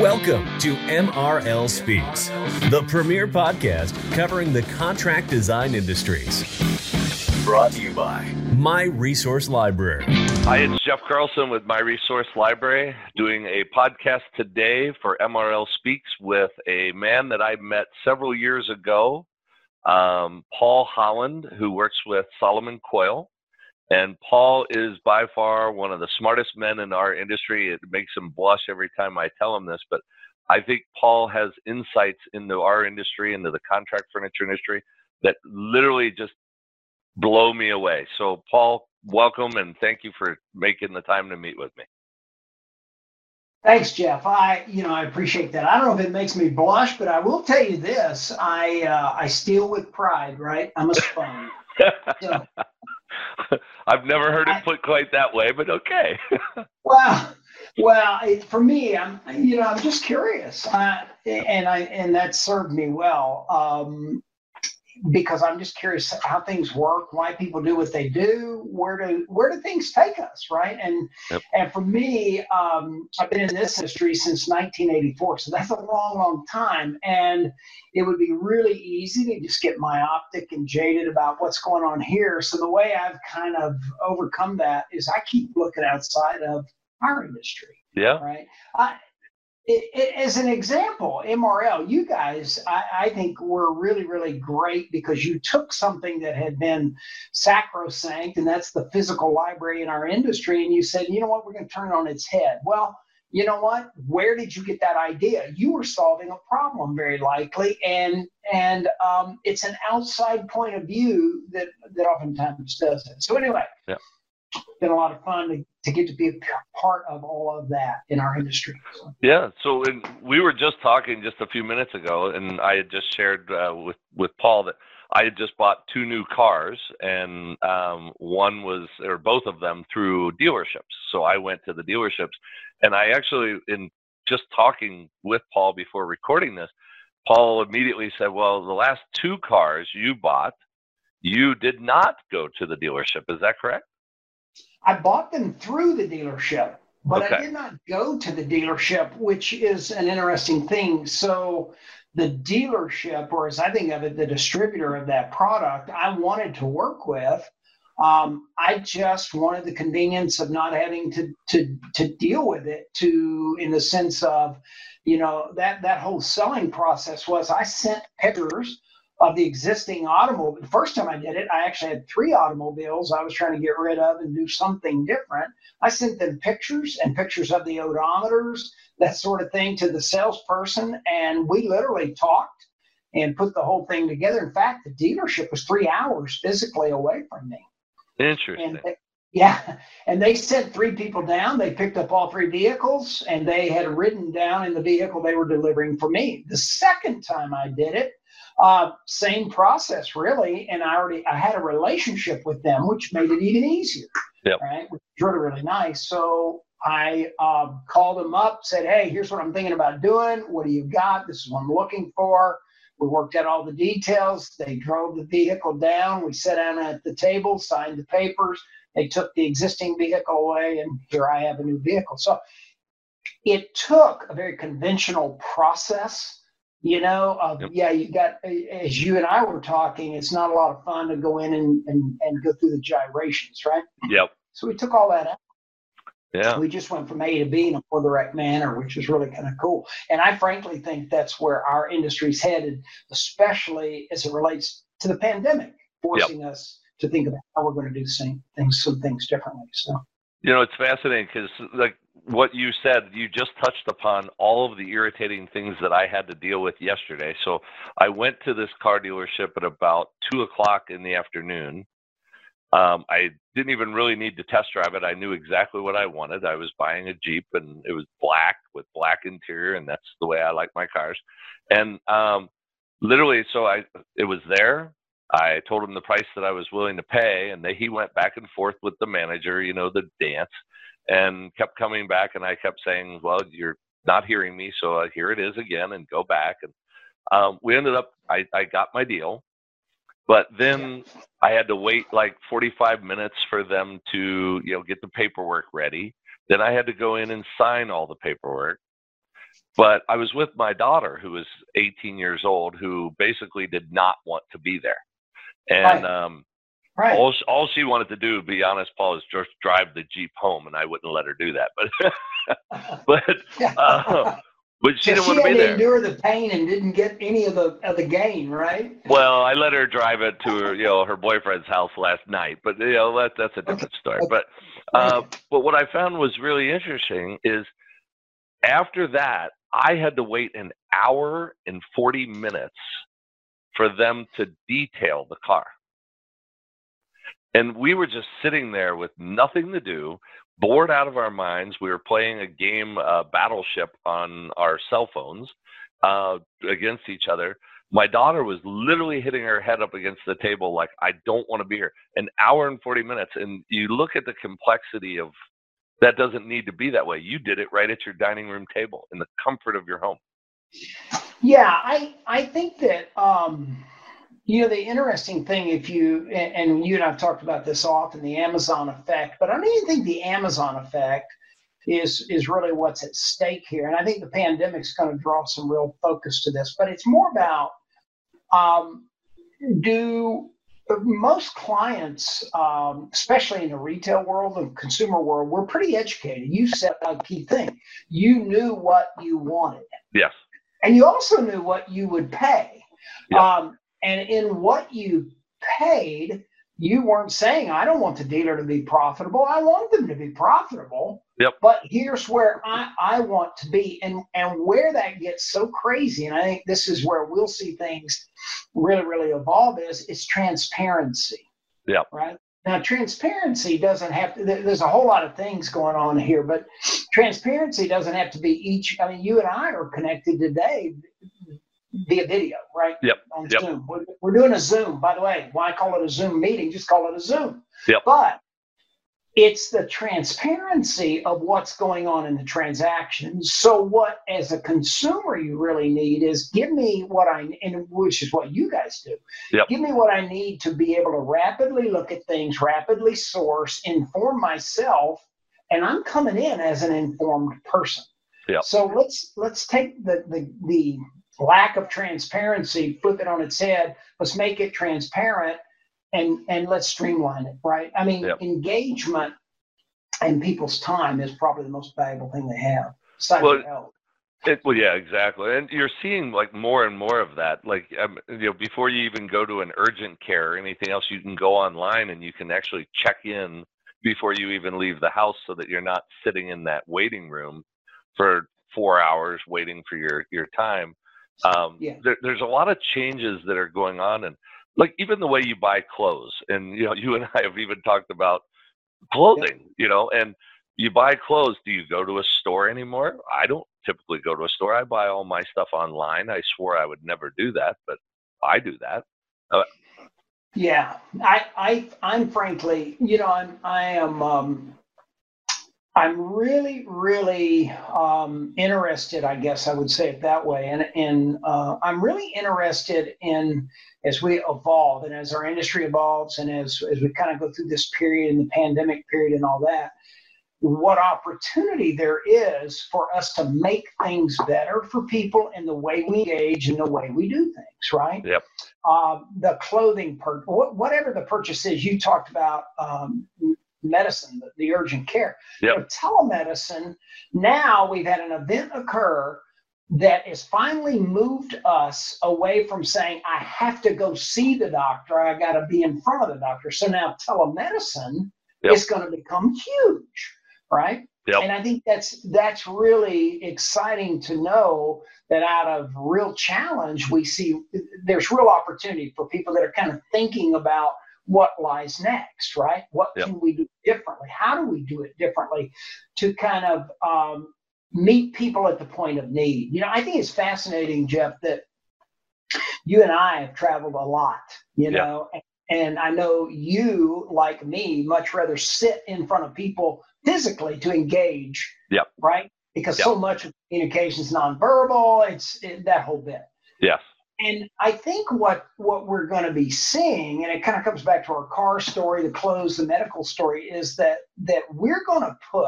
Welcome to MRL Speaks, the premier podcast covering the contract design industries. Brought to you by My Resource Library. Hi, it's Jeff Carlson with My Resource Library doing a podcast today for MRL Speaks with a man that I met several years ago, um, Paul Holland, who works with Solomon Coyle. And Paul is by far one of the smartest men in our industry. It makes him blush every time I tell him this, but I think Paul has insights into our industry, into the contract furniture industry that literally just blow me away. So, Paul, welcome and thank you for making the time to meet with me. Thanks, Jeff. I, you know, I appreciate that. I don't know if it makes me blush, but I will tell you this: I, uh, I steal with pride, right? I'm a sponge. so, I've never heard it put quite that way, but okay. well, well, it, for me, I'm you know I'm just curious, uh, and I and that served me well. Um, because I'm just curious how things work, why people do what they do, where do where do things take us, right? And yep. and for me, um, I've been in this industry since 1984, so that's a long, long time, and it would be really easy to just get myopic and jaded about what's going on here. So the way I've kind of overcome that is I keep looking outside of our industry. Yeah. Right. I, it, it, as an example, MRL, you guys, I, I, think were really, really great because you took something that had been sacrosanct, and that's the physical library in our industry, and you said, you know what, we're going to turn it on its head. Well, you know what? Where did you get that idea? You were solving a problem, very likely, and and um, it's an outside point of view that that oftentimes does it. So anyway, yeah been a lot of fun to, to get to be a part of all of that in our industry. So. Yeah. So we were just talking just a few minutes ago, and I had just shared uh, with with Paul that I had just bought two new cars, and um, one was or both of them through dealerships. So I went to the dealerships, and I actually in just talking with Paul before recording this, Paul immediately said, "Well, the last two cars you bought." You did not go to the dealership. Is that correct? I bought them through the dealership, but okay. I did not go to the dealership, which is an interesting thing. So the dealership, or as I think of it, the distributor of that product, I wanted to work with. Um, I just wanted the convenience of not having to to to deal with it to in the sense of, you know, that that whole selling process was I sent pictures of the existing automobile. The first time I did it, I actually had three automobiles I was trying to get rid of and do something different. I sent them pictures and pictures of the odometers, that sort of thing, to the salesperson, and we literally talked and put the whole thing together. In fact, the dealership was three hours physically away from me. Interesting. And yeah, and they sent three people down. They picked up all three vehicles, and they had ridden down in the vehicle they were delivering for me. The second time I did it, uh, same process, really. And I already I had a relationship with them, which made it even easier. Yep. Right, which was really really nice. So I uh, called them up, said, "Hey, here's what I'm thinking about doing. What do you got? This is what I'm looking for." We worked out all the details. They drove the vehicle down. We sat down at the table, signed the papers. They took the existing vehicle away, and here I have a new vehicle. So it took a very conventional process you know uh, yep. yeah you got as you and i were talking it's not a lot of fun to go in and, and, and go through the gyrations right? Yep. So we took all that out. Yeah. We just went from a to b in a more direct manner which is really kind of cool. And i frankly think that's where our industry's headed especially as it relates to the pandemic forcing yep. us to think about how we're going to do same things some things differently so. You know it's fascinating because like what you said, you just touched upon all of the irritating things that I had to deal with yesterday. So I went to this car dealership at about two o'clock in the afternoon. Um, I didn't even really need to test drive it. I knew exactly what I wanted. I was buying a Jeep and it was black with black interior, and that's the way I like my cars. And um, literally, so I it was there. I told him the price that I was willing to pay, and they, he went back and forth with the manager, you know, the dance and kept coming back. And I kept saying, well, you're not hearing me. So uh, here it is again and go back. And um, we ended up, I, I got my deal. But then I had to wait like 45 minutes for them to, you know, get the paperwork ready. Then I had to go in and sign all the paperwork. But I was with my daughter, who was 18 years old, who basically did not want to be there. And. Um, right. all, all she wanted to do, to be honest, Paul, is just drive the Jeep home, and I wouldn't let her do that. But, but, uh, but she so didn't she want to be there. endure the pain and didn't get any of the of the gain, right? Well, I let her drive it to her, you know, her boyfriend's house last night, but you know that that's a different okay. story. But uh, but what I found was really interesting is after that, I had to wait an hour and 40 minutes for them to detail the car. And we were just sitting there with nothing to do, bored out of our minds. We were playing a game, uh, Battleship, on our cell phones uh, against each other. My daughter was literally hitting her head up against the table, like, I don't want to be here. An hour and 40 minutes. And you look at the complexity of that doesn't need to be that way. You did it right at your dining room table in the comfort of your home. Yeah, I I think that um, you know the interesting thing if you and, you and I've talked about this often the Amazon effect, but I don't even think the Amazon effect is is really what's at stake here. And I think the pandemic's going to draw some real focus to this, but it's more about um, do most clients, um, especially in the retail world and consumer world, we're pretty educated. You said a key thing. You knew what you wanted. Yes. And you also knew what you would pay. Yep. Um, and in what you paid, you weren't saying, I don't want the dealer to be profitable. I want them to be profitable. Yep. But here's where I, I want to be. And, and where that gets so crazy, and I think this is where we'll see things really, really evolve is, is transparency. Yep. Right. Now, transparency doesn't have to, there's a whole lot of things going on here, but transparency doesn't have to be each. I mean, you and I are connected today via video, right? Yep. On yep. Zoom. We're, we're, doing a Zoom, by the way. Why call it a Zoom meeting? Just call it a Zoom. Yep. But it's the transparency of what's going on in the transaction. So, what as a consumer you really need is give me what I and which is what you guys do. Yep. Give me what I need to be able to rapidly look at things, rapidly source, inform myself, and I'm coming in as an informed person. Yep. So let's let's take the the the lack of transparency, flip it on its head. Let's make it transparent and and let's streamline it, right? I mean, yep. engagement and people's time is probably the most valuable thing they have. well, it, well, yeah, exactly, and you're seeing like more and more of that. Like, um, you know, before you even go to an urgent care or anything else, you can go online and you can actually check in before you even leave the house, so that you're not sitting in that waiting room for four hours waiting for your your time. Um, yeah. there, there's a lot of changes that are going on, and like even the way you buy clothes, and you know, you and I have even talked about clothing, yeah. you know, and you buy clothes. Do you go to a store anymore? I don't typically go to a store. I buy all my stuff online. I swore I would never do that, but I do that. Uh, yeah, I, I, I'm frankly, you know, I'm, I am, um, I'm really, really um, interested, I guess I would say it that way. And, and uh, I'm really interested in as we evolve and as our industry evolves and as, as we kind of go through this period and the pandemic period and all that, what opportunity there is for us to make things better for people in the way we engage and the way we do things, right? Yep. Uh, the clothing, per- whatever the purchase is, you talked about um, medicine, the, the urgent care. Yep. Telemedicine, now we've had an event occur that has finally moved us away from saying, I have to go see the doctor, I got to be in front of the doctor. So now telemedicine yep. is going to become huge, right? Yep. And I think that's that's really exciting to know that out of real challenge we see there's real opportunity for people that are kind of thinking about what lies next, right? What yep. can we do differently? How do we do it differently to kind of um, meet people at the point of need? You know, I think it's fascinating, Jeff, that you and I have traveled a lot, you know, yep. and I know you, like me, much rather sit in front of people physically to engage, yep. right? Because so much of communication is nonverbal, it's it, that whole bit. Yes and I think what what we're going to be seeing, and it kind of comes back to our car story, the clothes, the medical story, is that that we're going to put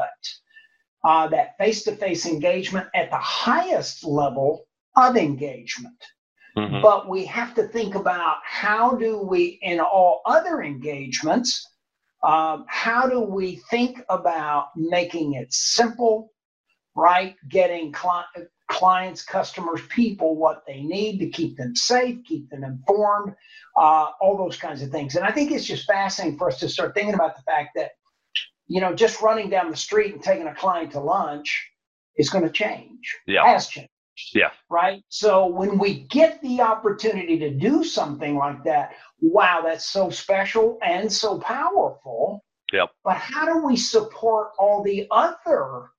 uh, that face to face engagement at the highest level of engagement. Mm-hmm. But we have to think about how do we, in all other engagements, um, how do we think about making it simple, right? Getting cli- clients, customers, people what they need to keep them safe, keep them informed, uh, all those kinds of things. And I think it's just fascinating for us to start thinking about the fact that, you know, just running down the street and taking a client to lunch is going to change. Yeah. Has changed. Yeah. Right. So when we get the opportunity to do something like that, wow, that's so special and so powerful. Yep. But how do we support all the other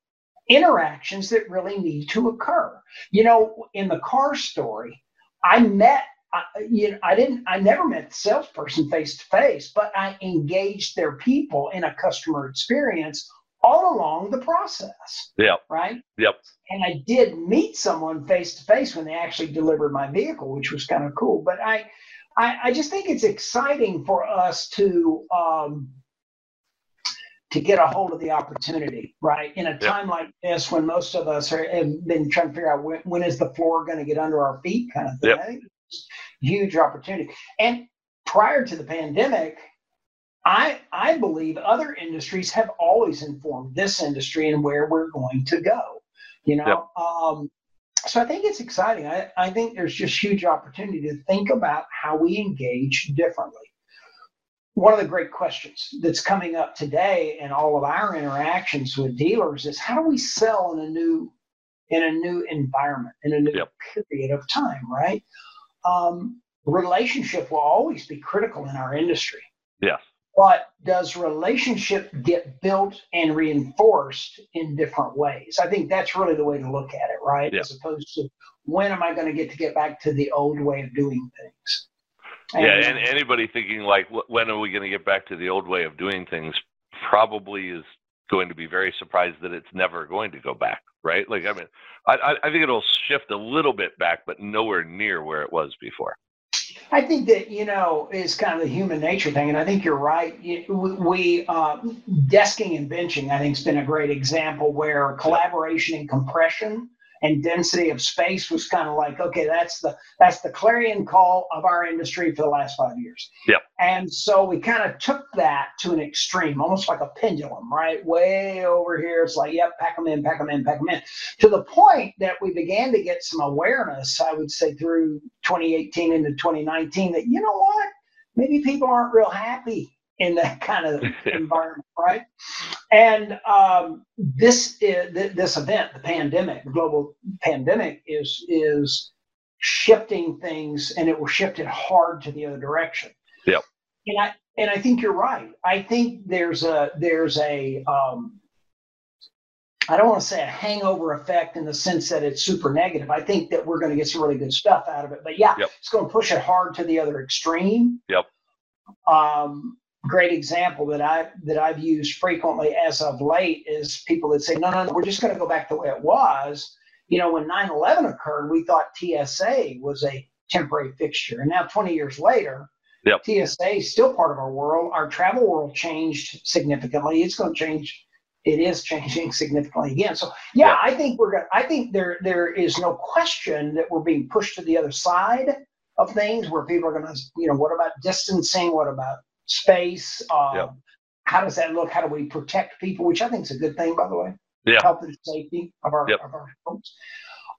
interactions that really need to occur? You know, in the car story, I met I, you know, I didn't, I never met the salesperson face to face, but I engaged their people in a customer experience all along the process. Yep. Right. Yep. And I did meet someone face to face when they actually delivered my vehicle, which was kind of cool. But I, I, I just think it's exciting for us to um, to get a hold of the opportunity, right? In a time like this, when most of us are, have been trying to figure out when, when is the floor going to get under our feet, kind of thing. Yep. I think it's huge opportunity. And prior to the pandemic, I I believe other industries have always informed this industry and where we're going to go. You know, yep. um, so I think it's exciting. I, I think there's just huge opportunity to think about how we engage differently. One of the great questions that's coming up today in all of our interactions with dealers is how do we sell in a new in a new environment in a new yep. period of time, right? Um, relationship will always be critical in our industry. Yes but does relationship get built and reinforced in different ways i think that's really the way to look at it right yeah. as opposed to when am i going to get to get back to the old way of doing things yeah and anybody thinking like when are we going to get back to the old way of doing things? probably is going to be very surprised that it's never going to go back right? Like i mean i i think it'll shift a little bit back but nowhere near where it was before. I think that you know is kind of the human nature thing, and I think you're right. We uh, desking and benching, I think, has been a great example where collaboration and compression and density of space was kind of like, okay, that's the that's the clarion call of our industry for the last five years. Yeah. And so we kind of took that to an extreme, almost like a pendulum, right? Way over here, it's like, yep, pack them in, pack them in, pack them in, to the point that we began to get some awareness. I would say through 2018 into 2019 that you know what, maybe people aren't real happy in that kind of environment, right? And um, this is, this event, the pandemic, the global pandemic, is is shifting things, and it will shift it hard to the other direction. Yeah. And I and I think you're right. I think there's a there's a um, I don't want to say a hangover effect in the sense that it's super negative. I think that we're going to get some really good stuff out of it. But yeah, yep. it's going to push it hard to the other extreme. Yep. Um, great example that I that I've used frequently as of late is people that say, no, no, no, we're just going to go back the way it was. You know, when 9/11 occurred, we thought TSA was a temporary fixture, and now 20 years later, yep. TSA is still part of our world. Our travel world changed significantly. It's going to change. It is changing significantly again. So yeah, yep. I think we're going. I think there there is no question that we're being pushed to the other side of things where people are going to, you know, what about distancing? What about space. Um, yep. How does that look? How do we protect people? Which I think is a good thing, by the way. Yeah. Health and safety of our yep. of our folks.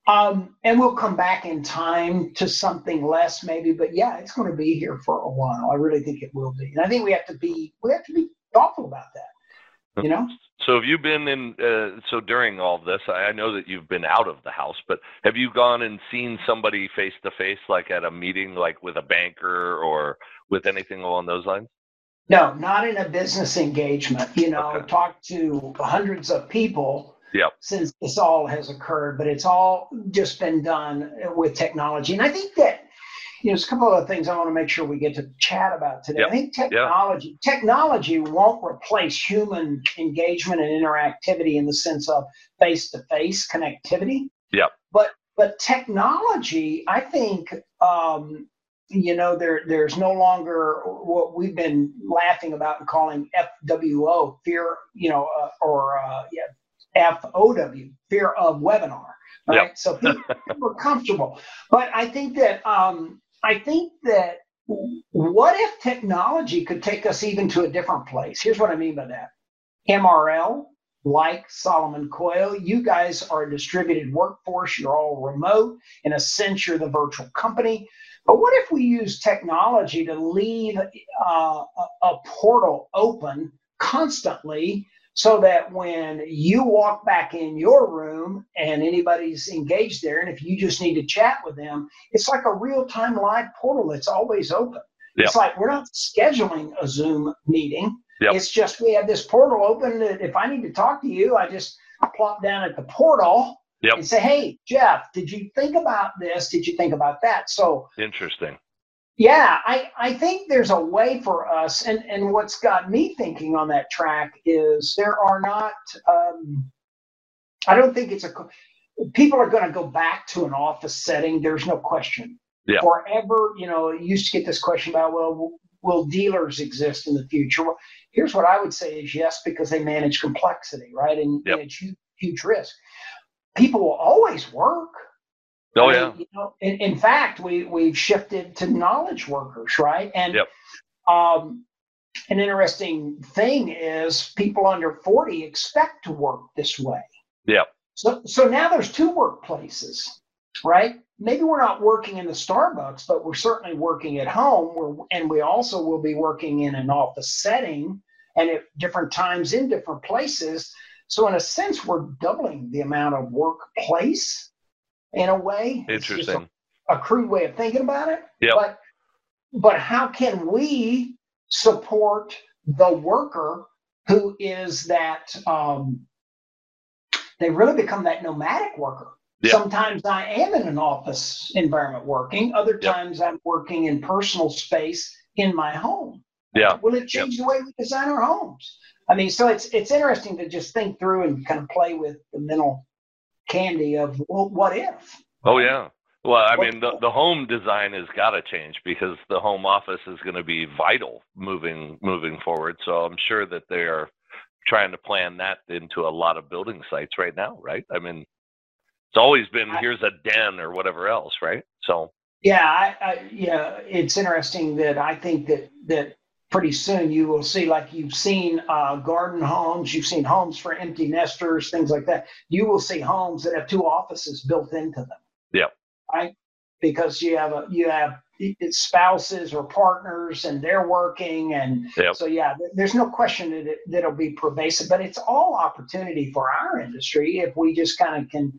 Um, and we'll come back in time to something less, maybe. But yeah, it's going to be here for a while. I really think it will be, and I think we have to be we have to be thoughtful about that. You know. So have you been in? Uh, so during all this, I know that you've been out of the house, but have you gone and seen somebody face to face, like at a meeting, like with a banker or with anything along those lines? No, not in a business engagement. You know, okay. talked to hundreds of people yep. since this all has occurred, but it's all just been done with technology. And I think that you know, there's a couple of things I want to make sure we get to chat about today. Yep. I think technology yep. technology won't replace human engagement and interactivity in the sense of face-to-face connectivity. Yeah. But but technology, I think, um, you know, there there's no longer what we've been laughing about and calling FWO, fear, you know, uh, or uh, yeah, FOW, fear of webinar. Right. Yep. so people, people are comfortable. But I think that um, I think that what if technology could take us even to a different place? Here's what I mean by that. MRL, like Solomon Coyle, you guys are a distributed workforce. You're all remote. In a sense, you're the virtual company. But what if we use technology to leave uh, a portal open constantly so that when you walk back in your room and anybody's engaged there, and if you just need to chat with them, it's like a real time live portal that's always open. Yep. It's like we're not scheduling a Zoom meeting. Yep. It's just we have this portal open. That if I need to talk to you, I just plop down at the portal yep. and say, "Hey, Jeff, did you think about this? Did you think about that?" So interesting. Yeah, I, I think there's a way for us, and, and what's got me thinking on that track is there are not, um, I don't think it's a, people are going to go back to an office setting. There's no question. Yeah. Forever, you know, used to get this question about, well, will dealers exist in the future? Well, here's what I would say is yes, because they manage complexity, right? And, yep. and it's huge, huge risk. People will always work Oh yeah. You know, in, in, fact, we we've shifted to knowledge workers, right? And yep. um, an interesting thing is people under forty expect to work this way. Yeah. So so now there's two workplaces, right? Maybe we're not working in the Starbucks, but we're certainly working at home. We're, and we also will be working in an office setting and at different times in different places. So in a sense, we're doubling the amount of workplace in a way. Interesting. A, a, crude way of thinking about it. Yeah. But but how can we support the worker who is that um, they really become that nomadic worker. Yep. Sometimes I am in an office environment working. Other times yep. I'm working in personal space in my home. Yeah. Will it change yep. the way we design our homes? I mean, so it's it's interesting to just think through and kind of play with the mental candy of well, what if? Oh yeah. Well, I mean, the, the home design has got to change because the home office is going to be vital moving moving forward. So I'm sure that they are trying to plan that into a lot of building sites right now, right? I mean, it's always been here's a den or whatever else, right? So yeah, I, I yeah, it's interesting that I think that that pretty soon you will see like you've seen uh, garden homes you've seen homes for empty nesters things like that. You will see homes that have two offices built into them. Yeah right? Because you have a you have spouses or partners and they're working and yep. so yeah there's no question that it, that'll be pervasive but it's all opportunity for our industry if we just kind of can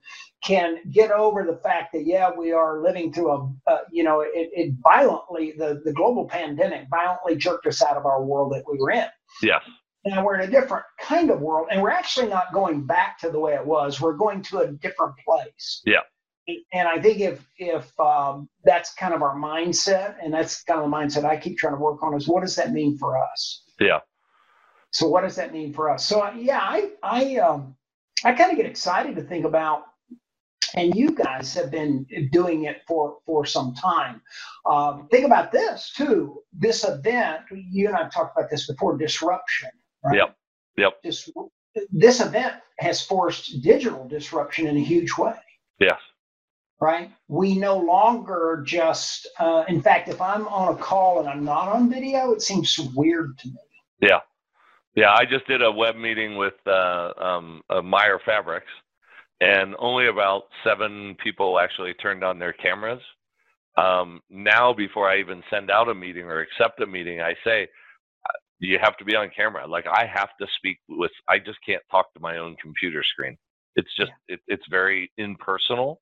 can get over the fact that yeah we are living through a uh, you know it, it violently the the global pandemic violently jerked us out of our world that we were in. Yeah now we're in a different kind of world and we're actually not going back to the way it was. We're going to a different place. Yeah and I think if if um, that's kind of our mindset, and that's kind of the mindset I keep trying to work on, is what does that mean for us? Yeah. So what does that mean for us? So yeah, I I um, I kind of get excited to think about, and you guys have been doing it for for some time. Um, think about this too. This event, you and I have talked about this before. Disruption. Right? Yep. Yep. This this event has forced digital disruption in a huge way. Yes right? We no longer just, uh, in fact, if I'm on a call and I'm not on video, it seems weird to me. Yeah. Yeah. I just did a web meeting with uh, um, uh, Mayer Fabrics, and only about seven people actually turned on their cameras. Um, now, before I even send out a meeting or accept a meeting, I say, you have to be on camera. Like I have to speak with, I just can't talk to my own computer screen. It's just, yeah. it, it's very impersonal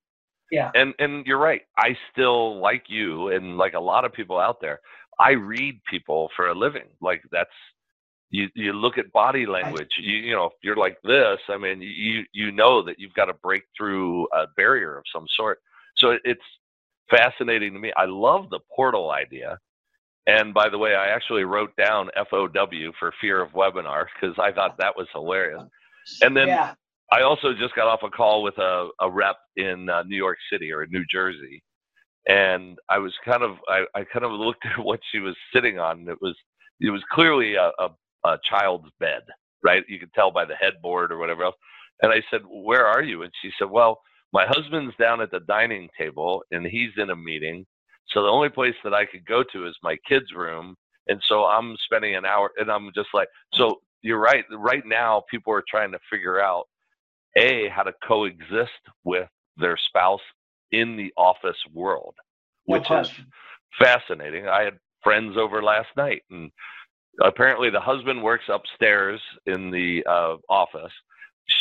yeah. And and you're right. I still like you and like a lot of people out there. I read people for a living. Like that's you you look at body language. You you know, if you're like this, I mean, you you know that you've got to break through a barrier of some sort. So it's fascinating to me. I love the portal idea. And by the way, I actually wrote down FOW for fear of webinar because I thought that was hilarious. Uh, and then yeah. I also just got off a call with a, a rep in uh, New York City or New Jersey, and I was kind of I, I kind of looked at what she was sitting on. And It was it was clearly a, a, a child's bed, right? You could tell by the headboard or whatever else. And I said, Where are you? And she said, Well, my husband's down at the dining table and he's in a meeting. So the only place that I could go to is my kids' room. And so I'm spending an hour and I'm just like, so you're right. Right now, people are trying to figure out A, how to coexist with their spouse in the office world, which is fascinating. I had friends over last night and apparently the husband works upstairs in the uh, office.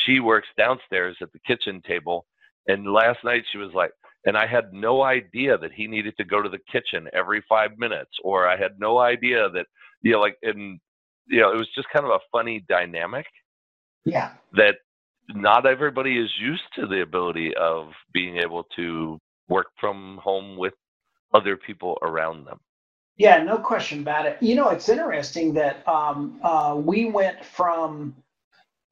She works downstairs at the kitchen table. And last night she was like, and I had no idea that he needed to go to the kitchen every five minutes, or I had no idea that, you know, like, and, you know, it was just kind of a funny dynamic. Yeah. That not everybody is used to the ability of being able to work from home with other people around them. Yeah, no question about it. You know, it's interesting that um, uh, we went from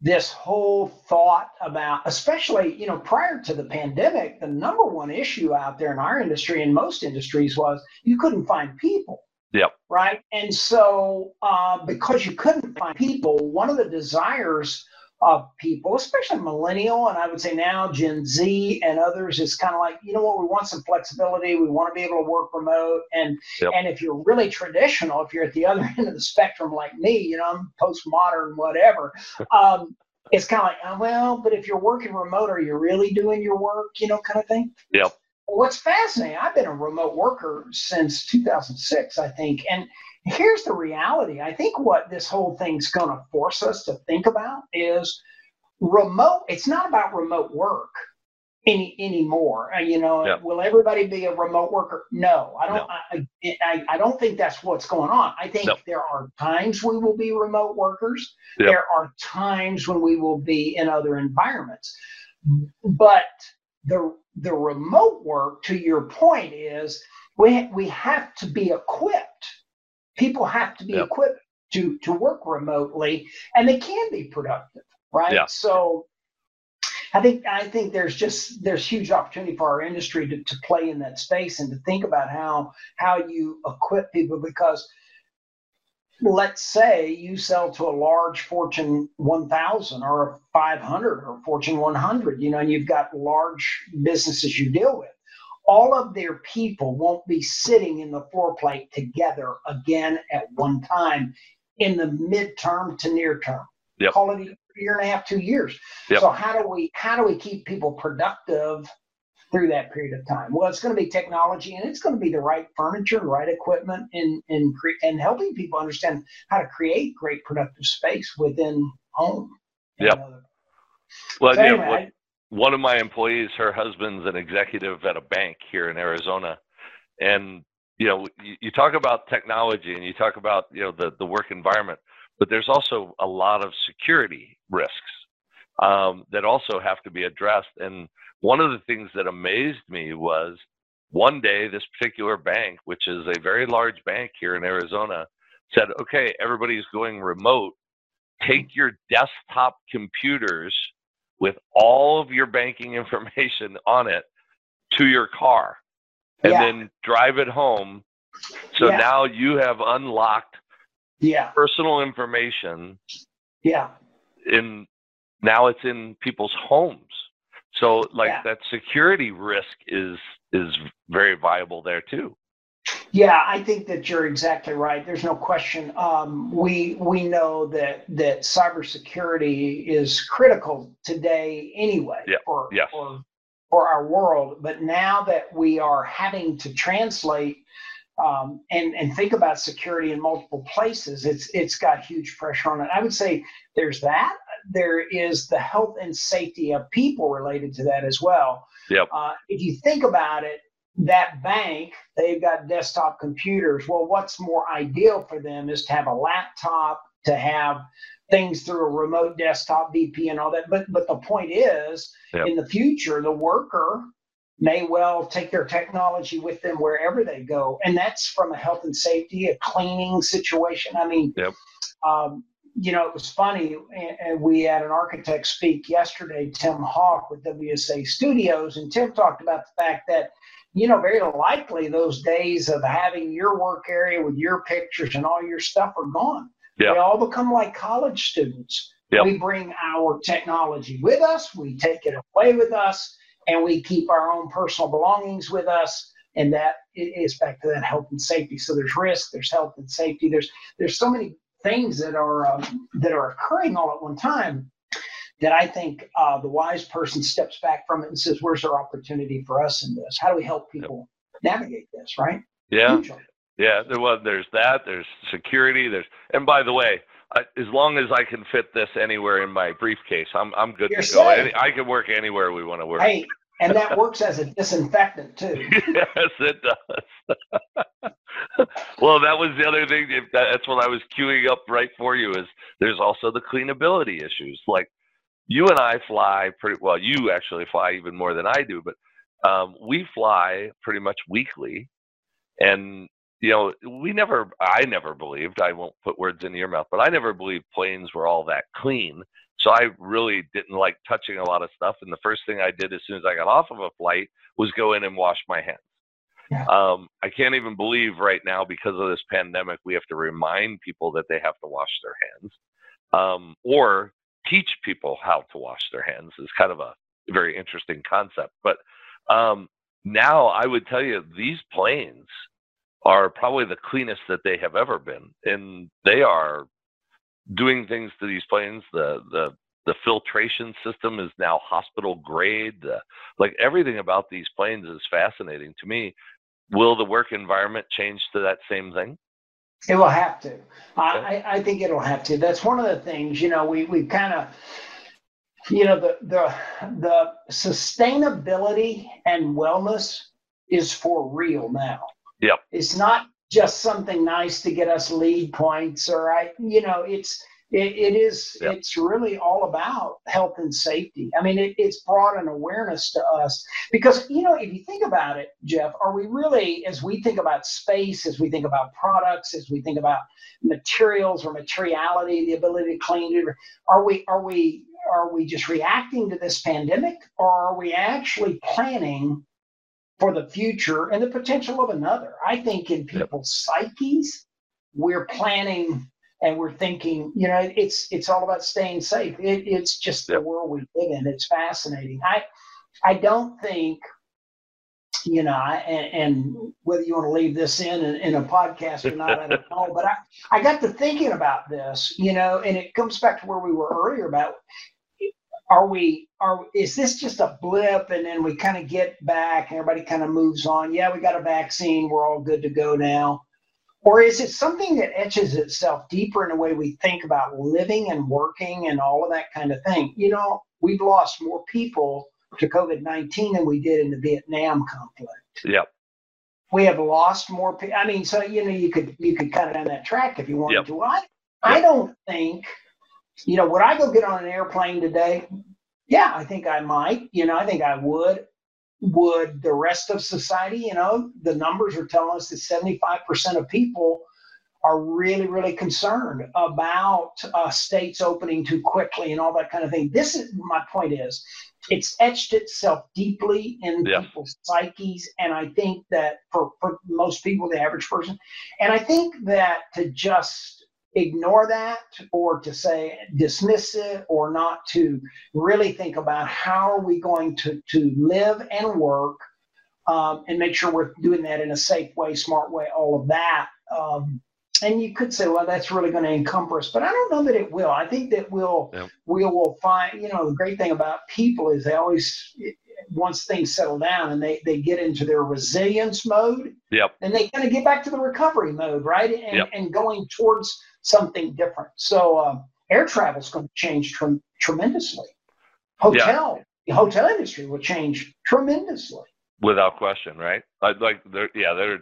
this whole thought about, especially, you know, prior to the pandemic, the number one issue out there in our industry and most industries was you couldn't find people. Yep. Right. And so, uh, because you couldn't find people, one of the desires of people, especially millennial, and I would say now Gen Z and others is kind of like, you know what, we want some flexibility. We want to be able to work remote. And yep. and if you're really traditional, if you're at the other end of the spectrum like me, you know, I'm postmodern, whatever. Um, it's kind of like, oh, well, but if you're working remote, are you really doing your work? You know, kind of thing. Yep. What's fascinating, I've been a remote worker since 2006, I think, and Here's the reality. I think what this whole thing's going to force us to think about is remote. It's not about remote work any anymore. Uh, you know, yeah. will everybody be a remote worker? No, I don't. No. I, I, I, don't think that's what's going on. I think no. there are times we will be remote workers. Yep. There are times when we will be in other environments. But the the remote work, to your point, is we we have to be equipped people have to be yep. equipped to to work remotely and they can be productive right yeah. so i think i think there's just there's huge opportunity for our industry to, to play in that space and to think about how how you equip people because let's say you sell to a large fortune 1000 or 500 or fortune 100 you know and you've got large businesses you deal with all of their people won't be sitting in the floor plate together again at one time in the midterm to near term. Yep. Call it a year and a half, two years. Yep. So how do we how do we keep people productive through that period of time? Well, it's going to be technology, and it's going to be the right furniture, right equipment, and and and helping people understand how to create great productive space within home. Yep. Uh, well, so anyway, one of my employees, her husband's an executive at a bank here in Arizona, and you know, you, you, talk about technology and you talk about you know the the work environment, but there's also a lot of security risks um, that also have to be addressed. And one of the things that amazed me was one day this particular bank, which is a very large bank here in Arizona, said, "Okay, everybody's going remote. Take your desktop computers." With all of your banking information on it to your car and yeah. then drive it home. So yeah. now you have unlocked yeah. personal information. Yeah. In now it's in people's homes. So like yeah. that security risk is is very viable there too. Yeah, I think that you're exactly right. There's no question. Um, we we know that that cybersecurity is critical today anyway yeah. for, for for our world. But now that we are having to translate um, and and think about security in multiple places, it's it's got huge pressure on it. I would say there's that. There is the health and safety of people related to that as well. Yep. Uh, if you think about it, that bank, they've got desktop computers. Well, what's more ideal for them is to have a laptop, to have things through a remote desktop VPN, and all that. But but the point is, yep. in the future, the worker may well take their technology with them wherever they go, and that's from a health and safety, a cleaning situation. I mean, yep. um, you know, it was funny, and we had an architect speak yesterday, Tim Hawk with WSA Studios, and Tim talked about the fact that you know, very likely those days of having your work area with your pictures and all your stuff are gone. Yeah. They all become like college students. Yep. We bring our technology with us, we take it away with us, and we keep our own personal belongings with us. And that is back to that health and safety. So there's risk, there's health and safety. There's there's so many things that are um, that are occurring all at one time that I think uh, the wise person steps back from it and says, "Where's our opportunity for us in this? How do we help people yep. navigate this?" Right? Yeah. Yeah. There was. There's that. There's security. There's. And by the way, as long as I can fit this anywhere in my briefcase, I'm I'm good You're to go. Any, I can work anywhere we want to work. Hey, and that works as a disinfectant too. yes, it does. well, that was the other thing. That's what I was queuing up right for you. Is there's also the cleanability issues. Like you and I fly pretty well. You actually fly even more than I do, but um, we fly pretty much weekly, and you know, we never, I never believed, I won't put words into your mouth, but I never believed planes were all that clean. So I really didn't like touching a lot of stuff. And the first thing I did as soon as I got off of a flight was go in and wash my hands. Yeah. Um, I can't even believe right now because of this pandemic, we have to remind people that they have to wash their hands um, or teach people how to wash their hands is kind of a very interesting concept. But um, now I would tell you these planes are probably the cleanest that they have ever been, and they are doing things to these planes. The the the filtration system is now hospital grade. Uh, like everything about these planes is fascinating to me. Will the work environment change to that same thing? It will have to. I, I think it'll have to. That's one of the things, you know, we, we kind of, you know, the, the, the sustainability and wellness is for real now. Yep. It's not just something nice to get us LEED points or I, you know, it's, it, it is, yep. it's really all about health and safety. I mean, it, it's brought an awareness to us because, you know, if you think about it, Jeff, are we really, as we think about space, as we think about products, as we think about materials or materiality, the ability to clean, it, are we, are we, are we just reacting to this pandemic or are we actually planning for the future and the potential of another. I think in people's yep. psyches, we're planning and we're thinking, you know, it's it's all about staying safe. It, it's just yep. the world we live in. It's fascinating. I I don't think, you know, and, and whether you want to leave this in, in a podcast or not, I don't know. But I I got to thinking about this, you know, and it comes back to where we were earlier about are we are is this just a blip and then we kind of get back and everybody kind of moves on yeah we got a vaccine we're all good to go now or is it something that etches itself deeper in the way we think about living and working and all of that kind of thing you know we've lost more people to covid-19 than we did in the vietnam conflict yep we have lost more people i mean so you know you could you could cut it on that track if you wanted yep. to I, yep. I don't think you know, would I go get on an airplane today? Yeah, I think I might. You know, I think I would. Would the rest of society, you know, the numbers are telling us that 75% of people are really, really concerned about uh, states opening too quickly and all that kind of thing. This is my point is it's etched itself deeply in yeah. people's psyches. And I think that for, for most people, the average person, and I think that to just ignore that or to say dismiss it or not to really think about how are we going to, to live and work um, and make sure we're doing that in a safe way, smart way, all of that. Um, and you could say, well, that's really going to encumber us, but I don't know that it will. I think that we'll yep. we will find. You know, the great thing about people is they always once things settle down and they they get into their resilience mode. Yep. And they kind of get back to the recovery mode, right? And yep. and going towards something different. So um, air travel is going to change tre- tremendously. Hotel, yeah. the hotel industry will change tremendously. Without question, right? Like, like they're, yeah, they're.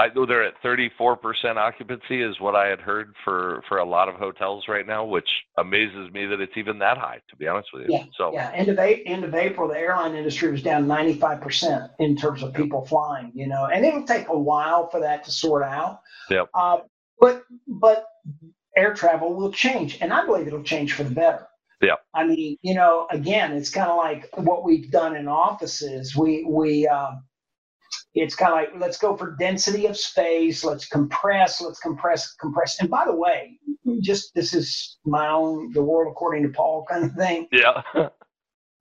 I know they're at 34% occupancy is what I had heard for for a lot of hotels right now, which amazes me that it's even that high. To be honest with you. Yeah. So yeah, end of end of April, the airline industry was down 95% in terms of people flying. You know, and it'll take a while for that to sort out. Yep. Uh, but but air travel will change, and I believe it'll change for the better. Yeah. I mean, you know, again, it's kind of like what we've done in offices. We we uh, it's kind of like let's go for density of space let's compress let's compress compress and by the way just this is my own the world according to paul kind of thing yeah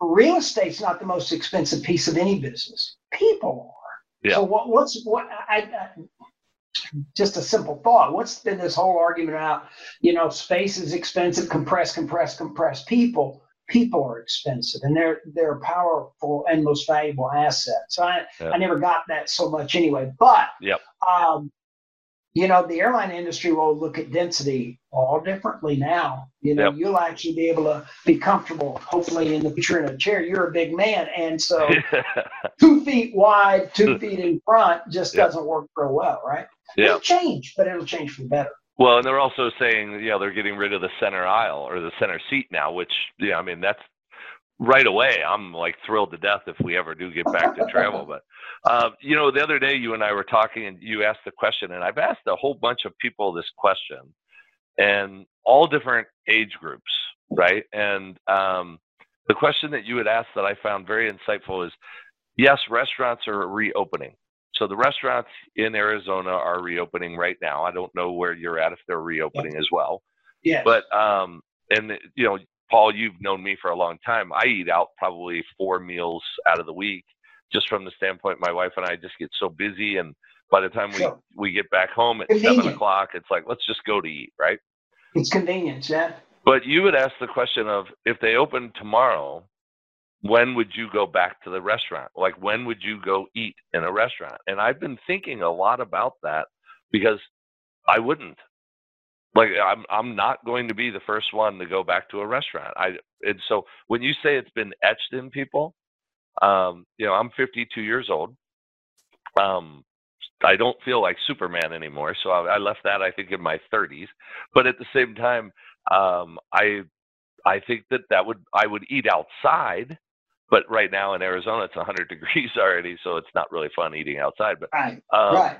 real estate's not the most expensive piece of any business people are yeah. so what, what's what I, I just a simple thought. What's been this whole argument about, you know, space is expensive, compress, compress, compress people? People are expensive and they're they're powerful and most valuable assets. I I never got that so much anyway. But yep. um, you know, the airline industry will look at density all differently now. You know, yep. you'll actually be able to be comfortable, hopefully, in the future in a chair. You're a big man. And so two feet wide, two feet in front just yep. doesn't work real well, right? Yeah. It'll change, but it'll change for the better. Well, and they're also saying, you know, they're getting rid of the center aisle or the center seat now, which, yeah, I mean, that's right away, I'm like thrilled to death if we ever do get back to travel. But uh, you know, the other day you and I were talking, and you asked the question, and I've asked a whole bunch of people this question, and all different age groups, right? And um, the question that you had asked that I found very insightful is, yes, restaurants are reopening. So the restaurants in Arizona are reopening right now. I don't know where you're at if they're reopening as well. Yeah. But um, and you know, Paul, you've known me for a long time. I eat out probably four meals out of the week, just from the standpoint my wife and I just get so busy, and by the time sure. we we get back home at Convenient. seven o'clock, it's like let's just go to eat, right? It's convenience, yeah. But you would ask the question of if they open tomorrow, when would you go back to the restaurant? Like when would you go eat in a restaurant? And I've been thinking a lot about that because I wouldn't like I'm I'm not going to be the first one to go back to a restaurant. I and so when you say it's been etched in people, um, you know, I'm 52 years old. Um, I don't feel like Superman anymore, so I, I left that I think in my 30s. But at the same time, um, I I think that that would I would eat outside, but right now in Arizona it's 100 degrees already, so it's not really fun eating outside. But right, um, right.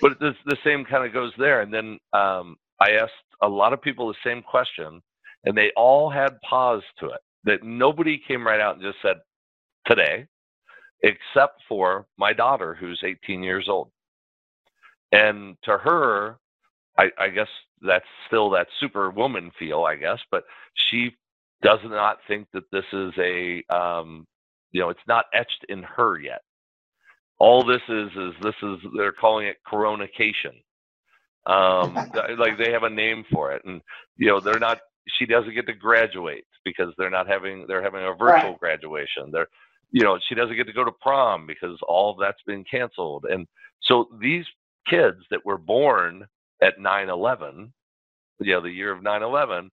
But the the same kind of goes there, and then um, I asked a lot of people the same question, and they all had pause to it. That nobody came right out and just said, today, except for my daughter, who's 18 years old. And to her, I, I guess that's still that superwoman feel, I guess, but she does not think that this is a, um, you know, it's not etched in her yet. All this is is this is they're calling it coronication um, like they have a name for it, and you know they're not. She doesn't get to graduate because they're not having. They're having a virtual right. graduation. They're, you know, she doesn't get to go to prom because all of that's been canceled. And so these kids that were born at 9/11, you know, the year of 9/11,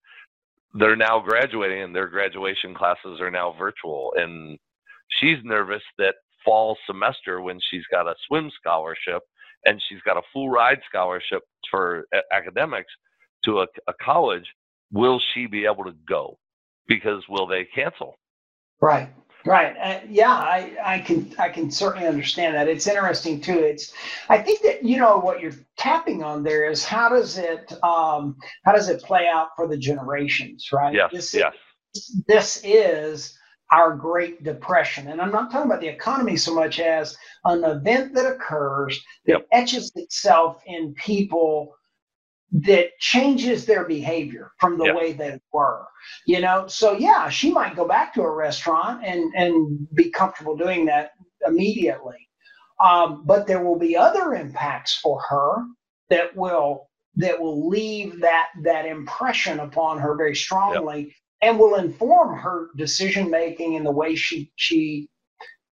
they're now graduating, and their graduation classes are now virtual. And she's nervous that fall semester when she's got a swim scholarship and she's got a full ride scholarship for academics to a, a college, will she be able to go? Because will they cancel? Right. Right. Uh, yeah, I, I can I can certainly understand that. It's interesting too. It's I think that you know what you're tapping on there is how does it um, how does it play out for the generations, right? Yes. This yes. Is, this is our Great Depression. And I'm not talking about the economy so much as an event that occurs that yep. etches itself in people that changes their behavior from the yep. way they were. You know, so yeah, she might go back to a restaurant and, and be comfortable doing that immediately. Um, but there will be other impacts for her that will that will leave that that impression upon her very strongly yep and will inform her decision making and the way she she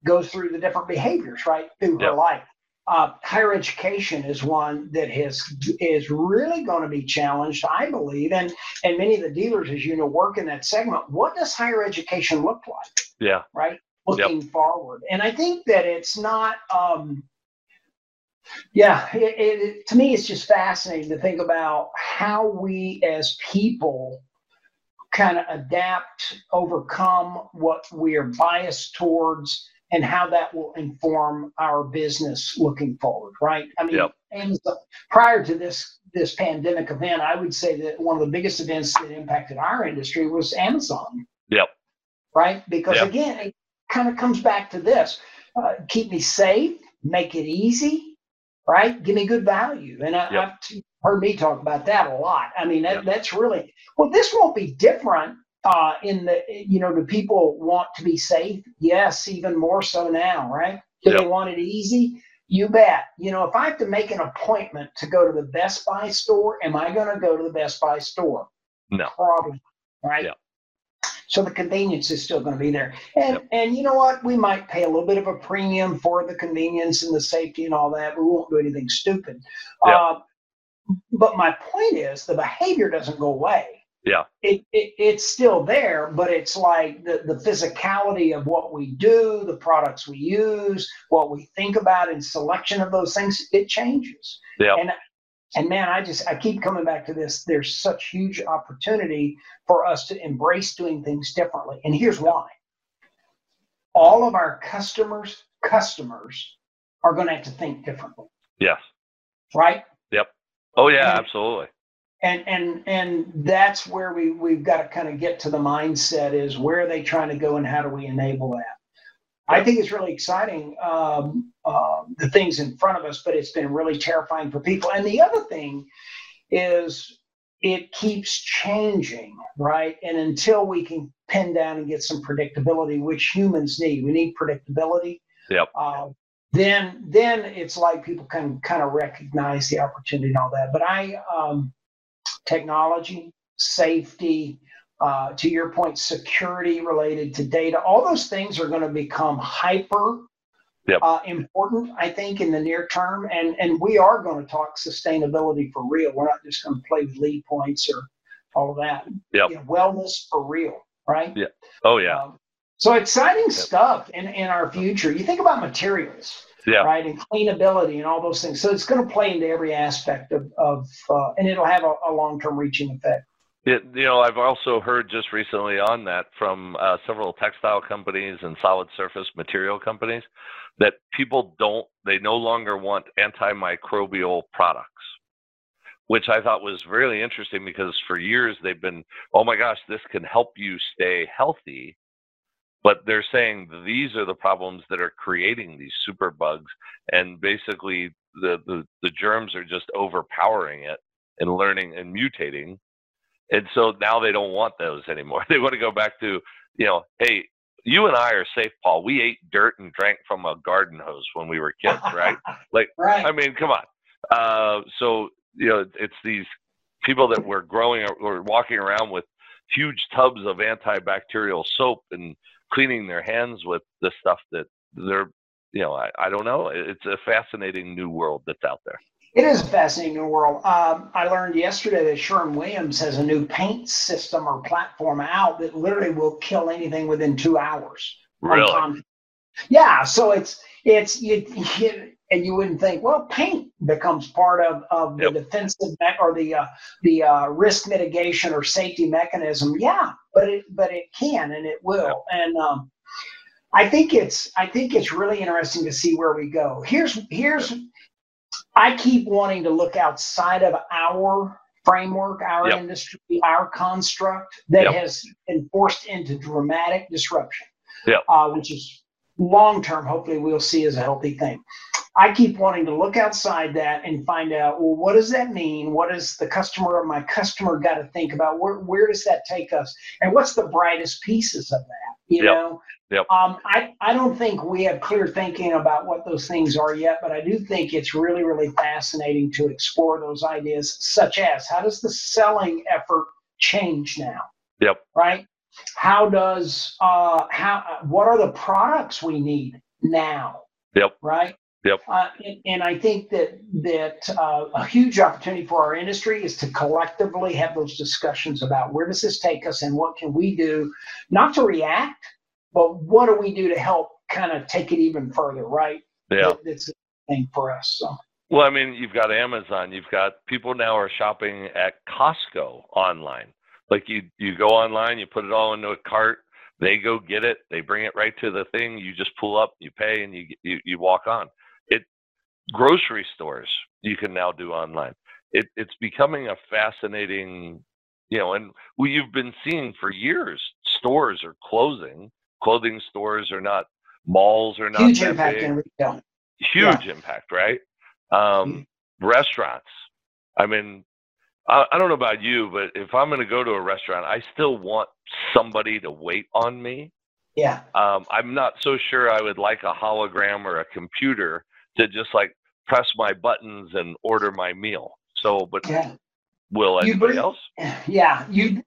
goes through the different behaviors right through yep. her life. Uh, higher education is one that has is really going to be challenged, I believe, and and many of the dealers, as you know, work in that segment. What does higher education look like? Yeah. Right. Looking yep. forward, and I think that it's not. Um, yeah, it, it, to me, it's just fascinating to think about how we as people kind of adapt, overcome what we are biased towards, and how that will inform our business looking forward, right? I mean, yep. Amazon, prior to this this pandemic event, I would say that one of the biggest events that impacted our industry was Amazon. Yep. Right, because yep. again, it kind of comes back to this: uh, keep me safe, make it easy, right? Give me good value. And I, yep. I've heard me talk about that a lot. I mean, that, yep. that's really, well, this won't be different uh, in the, you know, do people want to be safe? Yes, even more so now, right? Do yep. they want it easy? You bet. You know, if I have to make an appointment to go to the Best Buy store, am I going to go to the Best Buy store? No. Probably. Right. Yeah. So the convenience is still going to be there. And yep. and you know what? We might pay a little bit of a premium for the convenience and the safety and all that. We won't do anything stupid. Yep. Uh, but my point is the behavior doesn't go away. Yeah. It, it, it's still there, but it's like the, the physicality of what we do, the products we use, what we think about in selection of those things, it changes. Yeah. And and man, I just I keep coming back to this. There's such huge opportunity for us to embrace doing things differently. And here's why. All of our customers, customers are going to have to think differently. Yes. Right? Yep. Oh yeah, and, absolutely. And and and that's where we we've got to kind of get to the mindset is where are they trying to go and how do we enable that? I think it's really exciting, um, uh, the things in front of us, but it's been really terrifying for people. And the other thing is it keeps changing, right? And until we can pin down and get some predictability, which humans need, we need predictability. Yep. Uh, then, then it's like people can kind of recognize the opportunity and all that. But I, um, technology, safety, uh, to your point, security related to data, all those things are going to become hyper yep. uh, important, I think, in the near term. And and we are going to talk sustainability for real. We're not just going to play with LEED points or all of that. Yep. You know, wellness for real, right? Yeah. Oh yeah. Um, so exciting yep. stuff in, in our future. You think about materials. Yeah. Right. And cleanability and all those things. So it's going to play into every aspect of, of uh, and it'll have a, a long term reaching effect. It, you know, I've also heard just recently on that from uh, several textile companies and solid surface material companies that people don't, they no longer want antimicrobial products, which I thought was really interesting because for years they've been, oh my gosh, this can help you stay healthy. But they're saying these are the problems that are creating these super bugs, and basically the, the, the germs are just overpowering it and learning and mutating and so now they don't want those anymore. They want to go back to, you know, hey, you and I are safe, Paul. We ate dirt and drank from a garden hose when we were kids, right? Like, right. I mean, come on. Uh, so you know, it's these people that were growing or walking around with huge tubs of antibacterial soap and cleaning their hands with the stuff that they're, you know, I, I don't know. It's a fascinating new world that's out there. It is a fascinating new world. Um, I learned yesterday that Sherwin Williams has a new paint system or platform out that literally will kill anything within two hours. Really? Yeah. So it's it's you, you, and you wouldn't think well paint becomes part of, of the yep. defensive me- or the uh, the uh, risk mitigation or safety mechanism. Yeah, but it but it can and it will. Yep. And um, I think it's I think it's really interesting to see where we go. Here's here's I keep wanting to look outside of our framework, our yep. industry, our construct that has been forced into dramatic disruption, yep. uh, which is long term, hopefully, we'll see as a healthy thing. I keep wanting to look outside that and find out, well, what does that mean? What does the customer or my customer got to think about? Where, where does that take us? And what's the brightest pieces of that? You know, Yep. Um, I, I don't think we have clear thinking about what those things are yet, but I do think it's really, really fascinating to explore those ideas, such as how does the selling effort change now? Yep. Right? How does uh, how what are the products we need now? Yep. Right? Yep. Uh, and, and, I think that that uh, a huge opportunity for our industry is to collectively have those discussions about where does this take us and what can we do, not to react, but what do we do to help kind of take it even further, right? Yeah. That's a thing for us. So. Well, I mean, you've got Amazon. You've got people now are shopping at Costco online. Like you, you go online, you put it all into a cart. They go get it. They bring it right to the thing. You just pull up, you pay, and you you, you walk on. Grocery stores you can now do online. It, it's becoming a fascinating, you know, and we, you've been seeing for years stores are closing, clothing stores are not malls are not huge impact big. in retail huge yeah. impact, right? Um, mm-hmm. Restaurants. I mean, I, I don't know about you, but if I'm going to go to a restaurant, I still want somebody to wait on me. Yeah. Um, I'm not so sure I would like a hologram or a computer to just like press my buttons and order my meal. So, but yeah. will anybody bring, else? Yeah, you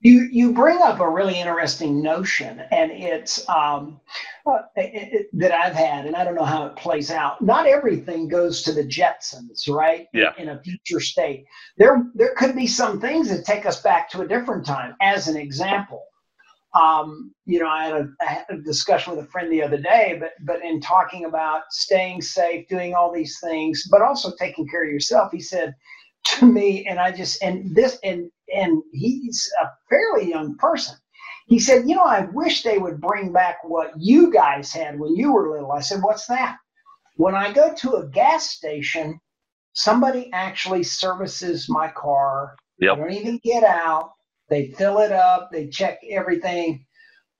you you bring up a really interesting notion, and it's um, uh, it, it, that I've had, and I don't know how it plays out. Not everything goes to the Jetsons, right? Yeah. In, in a future state, there there could be some things that take us back to a different time. As an example, um, you know, I had, a, I had a discussion with a friend the other day, but but in talking about staying safe, doing all these things, but also taking care of yourself, he said to me, and I just and this and and he's a fairly young person. He said, you know, I wish they would bring back what you guys had when you were little. I said, what's that? When I go to a gas station, somebody actually services my car. Yep. I don't even get out. They fill it up, they check everything.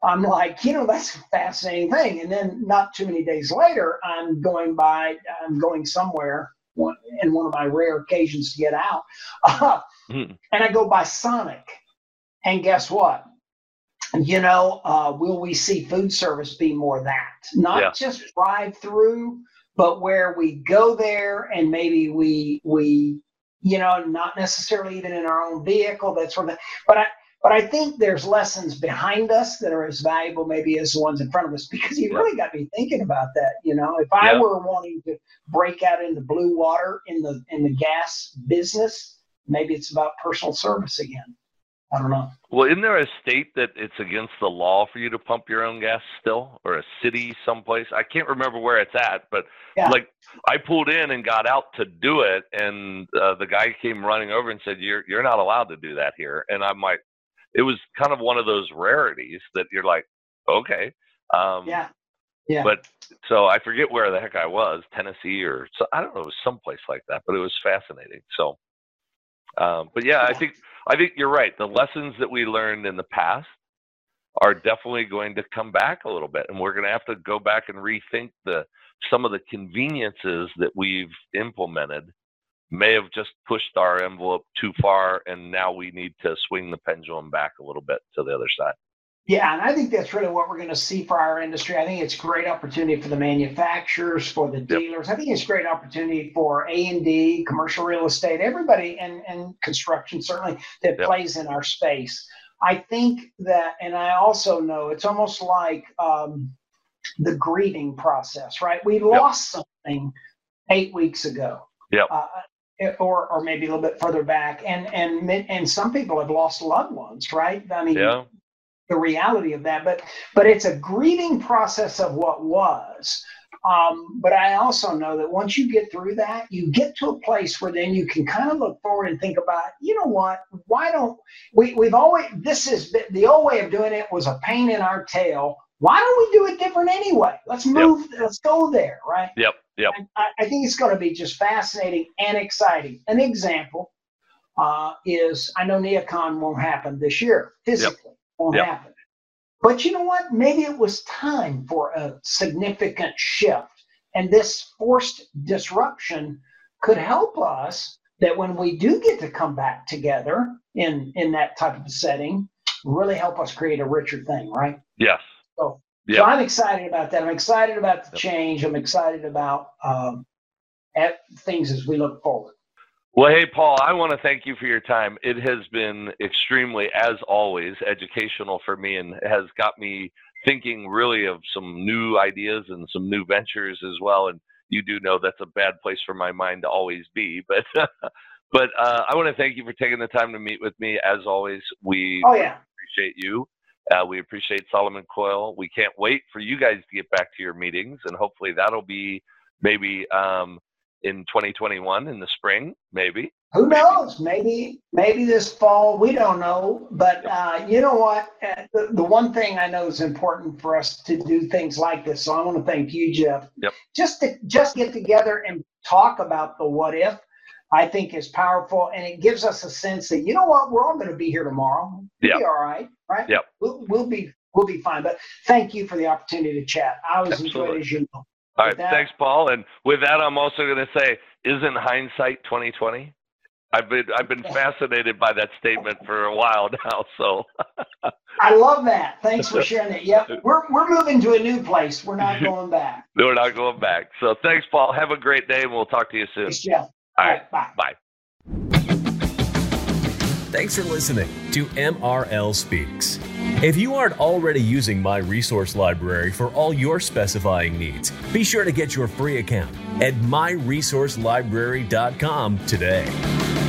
I'm like, you know, that's a fascinating thing. And then not too many days later, I'm going by, I'm going somewhere one, in one of my rare occasions to get out. Uh, mm. And I go by Sonic. And guess what? You know, uh, will we see food service be more that? Not yeah. just drive through, but where we go there and maybe we we you know, not necessarily even in our own vehicle, that sort of thing. But I, but I think there's lessons behind us that are as valuable maybe as the ones in front of us because you really got me thinking about that. You know, if I yeah. were wanting to break out into blue water in the in the gas business, maybe it's about personal service again. I don't know. Well, isn't there a state that it's against the law for you to pump your own gas still, or a city someplace? I can't remember where it's at, but yeah. like I pulled in and got out to do it, and uh, the guy came running over and said, "You're you're not allowed to do that here." And I'm like, it was kind of one of those rarities that you're like, okay, um, yeah, yeah. But so I forget where the heck I was, Tennessee or so, I don't know, it was someplace like that, but it was fascinating. So, um, but yeah, I think I think you're right. The lessons that we learned in the past are definitely going to come back a little bit, and we're going to have to go back and rethink the some of the conveniences that we've implemented may have just pushed our envelope too far, and now we need to swing the pendulum back a little bit to the other side. Yeah, and I think that's really what we're going to see for our industry. I think it's great opportunity for the manufacturers, for the dealers. Yep. I think it's great opportunity for A and D, commercial real estate, everybody, and and construction certainly that yep. plays in our space. I think that, and I also know it's almost like um, the grieving process, right? We lost yep. something eight weeks ago. Yeah. Uh, or or maybe a little bit further back and and and some people have lost loved ones right i mean yeah the reality of that. But but it's a grieving process of what was. Um, but I also know that once you get through that, you get to a place where then you can kind of look forward and think about, you know what? Why don't we? We've always this is the old way of doing it was a pain in our tail. Why don't we do it different anyway? Let's move. Yep. Let's go there, right? Yep. Yep. I, I think it's going to be just fascinating and exciting. An example uh, is I know NeoCon won't happen this year physically. Yep won't yep. happen. But you know what? Maybe it was time for a significant shift. And this forced disruption could help us that when we do get to come back together in, in that type of setting, really help us create a richer thing, right? Yes. So, yep. so I'm excited about that. I'm excited about the change. I'm excited about um, things as we look forward. Well, hey, Paul, I want to thank you for your time. It has been extremely, as always, educational for me and has got me thinking really of some new ideas and some new ventures as well. And you do know that's a bad place for my mind to always be. But but uh, I want to thank you for taking the time to meet with me. As always, we oh, yeah. appreciate you. Uh, we appreciate Solomon Coyle. We can't wait for you guys to get back to your meetings, and hopefully that'll be maybe um, in 2021 in the spring, maybe. Who knows? Maybe, maybe this fall. We don't know. But uh, you know what? Uh, the, the one thing I know is important for us to do things like this. So I want to thank you, Jeff. Yep. Just to just get together and talk about the what if. I think is powerful, and it gives us a sense that you know what we're all going to be here tomorrow. We'll yep. all right, right? Yep. We'll, we'll be we'll be fine. But thank you for the opportunity to chat. I was Absolutely. enjoy as you know. All right, that, thanks, Paul. And with that, I'm also going to say, isn't hindsight 2020? I've been I've been fascinated by that statement for a while now. So I love that. Thanks for sharing it. Yep, we're we're moving to a new place. We're not going back. no, we're not going back. So thanks, Paul. Have a great day, and we'll talk to you soon. Thanks, Jeff. All, All right, bye. Bye. Thanks for listening to MRL Speaks. If you aren't already using my resource library for all your specifying needs, be sure to get your free account at myresourcelibrary.com today.